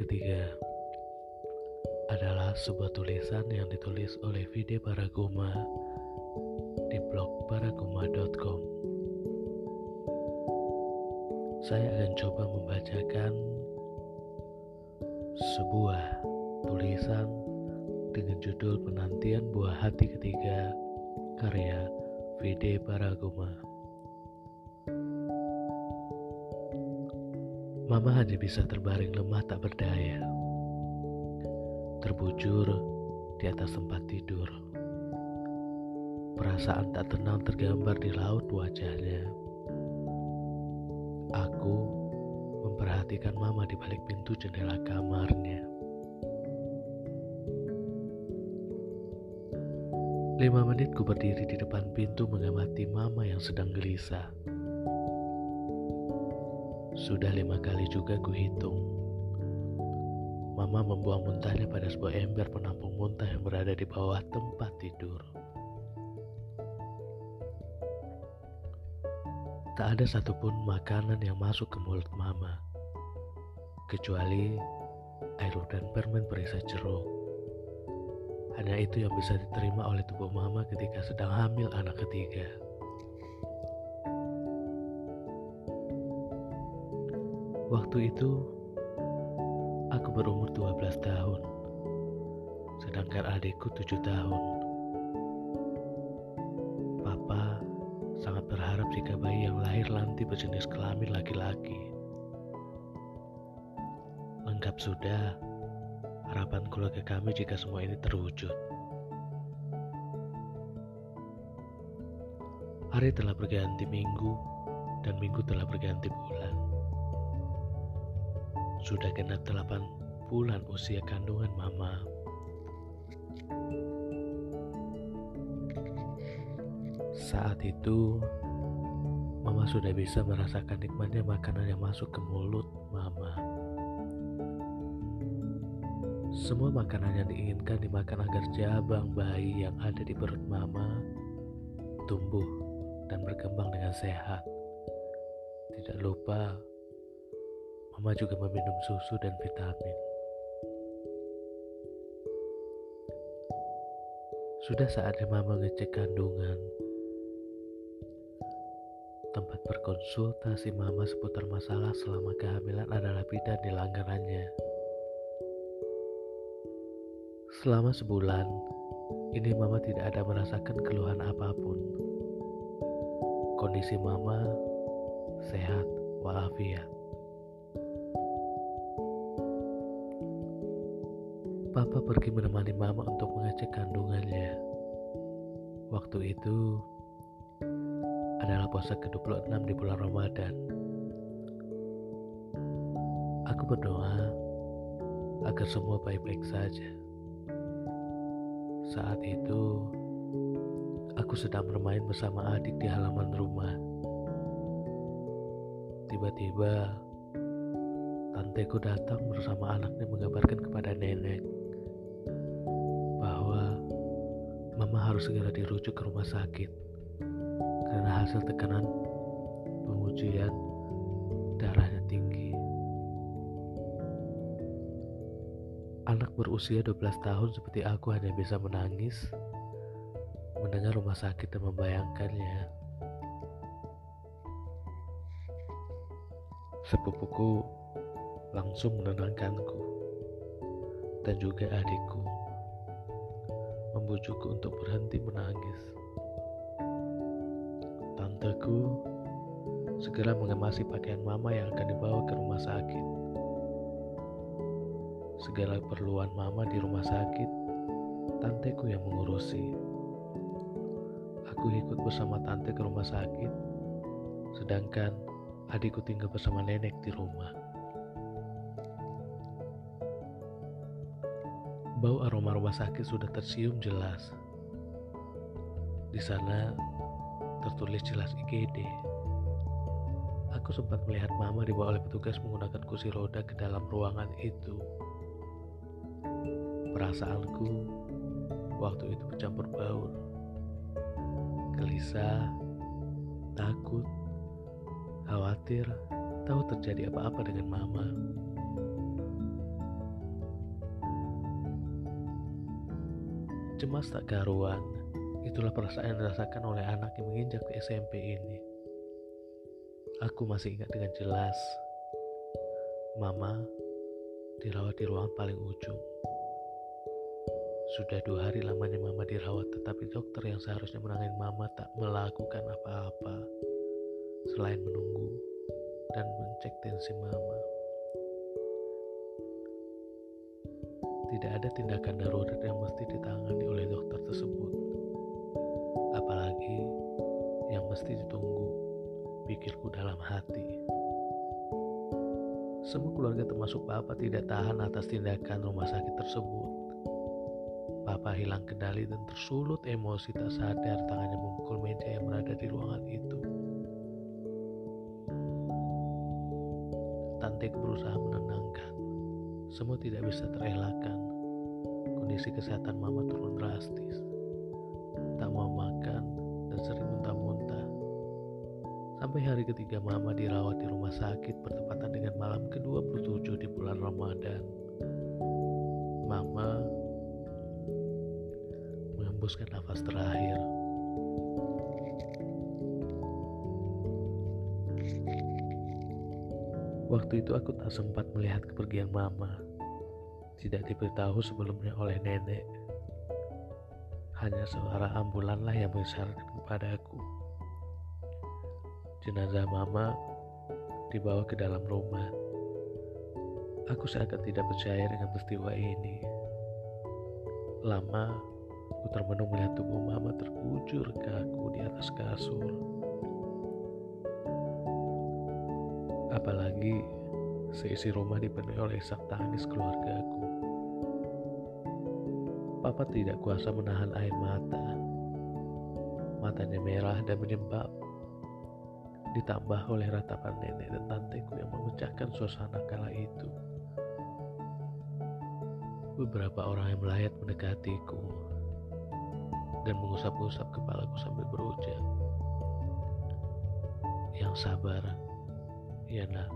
ketiga adalah sebuah tulisan yang ditulis oleh Vide Paraguma di blog paraguma.com. Saya akan coba membacakan sebuah tulisan dengan judul Penantian Buah Hati Ketiga karya Vide Paraguma. Mama hanya bisa terbaring lemah tak berdaya, terbujur di atas tempat tidur. Perasaan tak tenang tergambar di laut wajahnya. Aku memperhatikan mama di balik pintu jendela kamarnya. Lima menit ku berdiri di depan pintu mengamati mama yang sedang gelisah. Sudah lima kali juga ku hitung. Mama membuang muntahnya pada sebuah ember penampung muntah yang berada di bawah tempat tidur. Tak ada satupun makanan yang masuk ke mulut mama, kecuali air dan permen perisa jeruk. Hanya itu yang bisa diterima oleh tubuh mama ketika sedang hamil anak ketiga. Waktu itu aku berumur 12 tahun, sedangkan adikku 7 tahun. Papa sangat berharap jika bayi yang lahir nanti berjenis kelamin laki-laki. Lengkap sudah harapan keluarga kami jika semua ini terwujud. Hari telah berganti minggu dan minggu telah berganti bulan. Sudah genap delapan bulan usia kandungan mama. Saat itu, mama sudah bisa merasakan nikmatnya makanan yang masuk ke mulut mama. Semua makanan yang diinginkan dimakan agar jabang bayi yang ada di perut mama tumbuh dan berkembang dengan sehat. Tidak lupa Mama juga meminum susu dan vitamin. Sudah saatnya Mama ngecek kandungan. Tempat berkonsultasi Mama seputar masalah selama kehamilan adalah bidan di langganannya. Selama sebulan, ini Mama tidak ada merasakan keluhan apa pun. Kondisi Mama sehat walafiat. Papa pergi menemani Mama untuk mengecek kandungannya. Waktu itu adalah puasa ke-26 di bulan Ramadan. Aku berdoa agar semua baik-baik saja. Saat itu, aku sedang bermain bersama adik di halaman rumah. Tiba-tiba, tanteku datang bersama anaknya mengabarkan kepada nenek Mama harus segera dirujuk ke rumah sakit karena hasil tekanan pengujian darahnya tinggi. Anak berusia 12 tahun seperti aku hanya bisa menangis mendengar rumah sakit dan membayangkannya. Sepupuku langsung menenangkanku dan juga adikku membujukku untuk berhenti menangis. Tanteku segera mengemasi pakaian mama yang akan dibawa ke rumah sakit. Segala keperluan mama di rumah sakit, tanteku yang mengurusi. Aku ikut bersama tante ke rumah sakit, sedangkan adikku tinggal bersama nenek di rumah. Bau aroma rumah sakit sudah tercium jelas. Di sana tertulis jelas IGD. Aku sempat melihat mama dibawa oleh petugas menggunakan kursi roda ke dalam ruangan itu. Perasaanku waktu itu bercampur baur. Gelisah, takut, khawatir, tahu terjadi apa-apa dengan mama. Cemas tak karuan, itulah perasaan yang dirasakan oleh anak yang menginjak di SMP ini. Aku masih ingat dengan jelas, Mama dirawat di ruang paling ujung. Sudah dua hari lamanya Mama dirawat, tetapi dokter yang seharusnya menangani Mama tak melakukan apa-apa selain menunggu dan mencek tensi Mama. Tidak ada tindakan darurat yang mesti ditangani oleh dokter tersebut, apalagi yang mesti ditunggu, pikirku dalam hati. Semua keluarga termasuk Papa tidak tahan atas tindakan rumah sakit tersebut. Papa hilang kendali dan tersulut emosi tak sadar tangannya memukul meja yang berada di ruangan itu. Tante berusaha menenangkan. Semua tidak bisa terelakkan. Kondisi kesehatan mama turun drastis. Tak mau makan dan sering muntah-muntah. Sampai hari ketiga mama dirawat di rumah sakit bertepatan dengan malam ke-27 di bulan Ramadan. Mama menghembuskan nafas terakhir. Waktu itu aku tak sempat melihat kepergian mama. Tidak diberitahu sebelumnya oleh nenek. Hanya suara ambulanlah yang mengisyaratkan kepadaku. Jenazah mama dibawa ke dalam rumah. Aku seakan tidak percaya dengan peristiwa ini. Lama Aku termenung melihat tubuh mama terkujur kaku di atas kasur. Apalagi seisi rumah dipenuhi oleh isak tangis keluargaku. Papa tidak kuasa menahan air mata. Matanya merah dan menyembab. Ditambah oleh ratapan nenek dan tanteku yang memecahkan suasana kala itu. Beberapa orang yang melayat mendekatiku dan mengusap-usap kepalaku sambil berucap, Yang sabar, nak.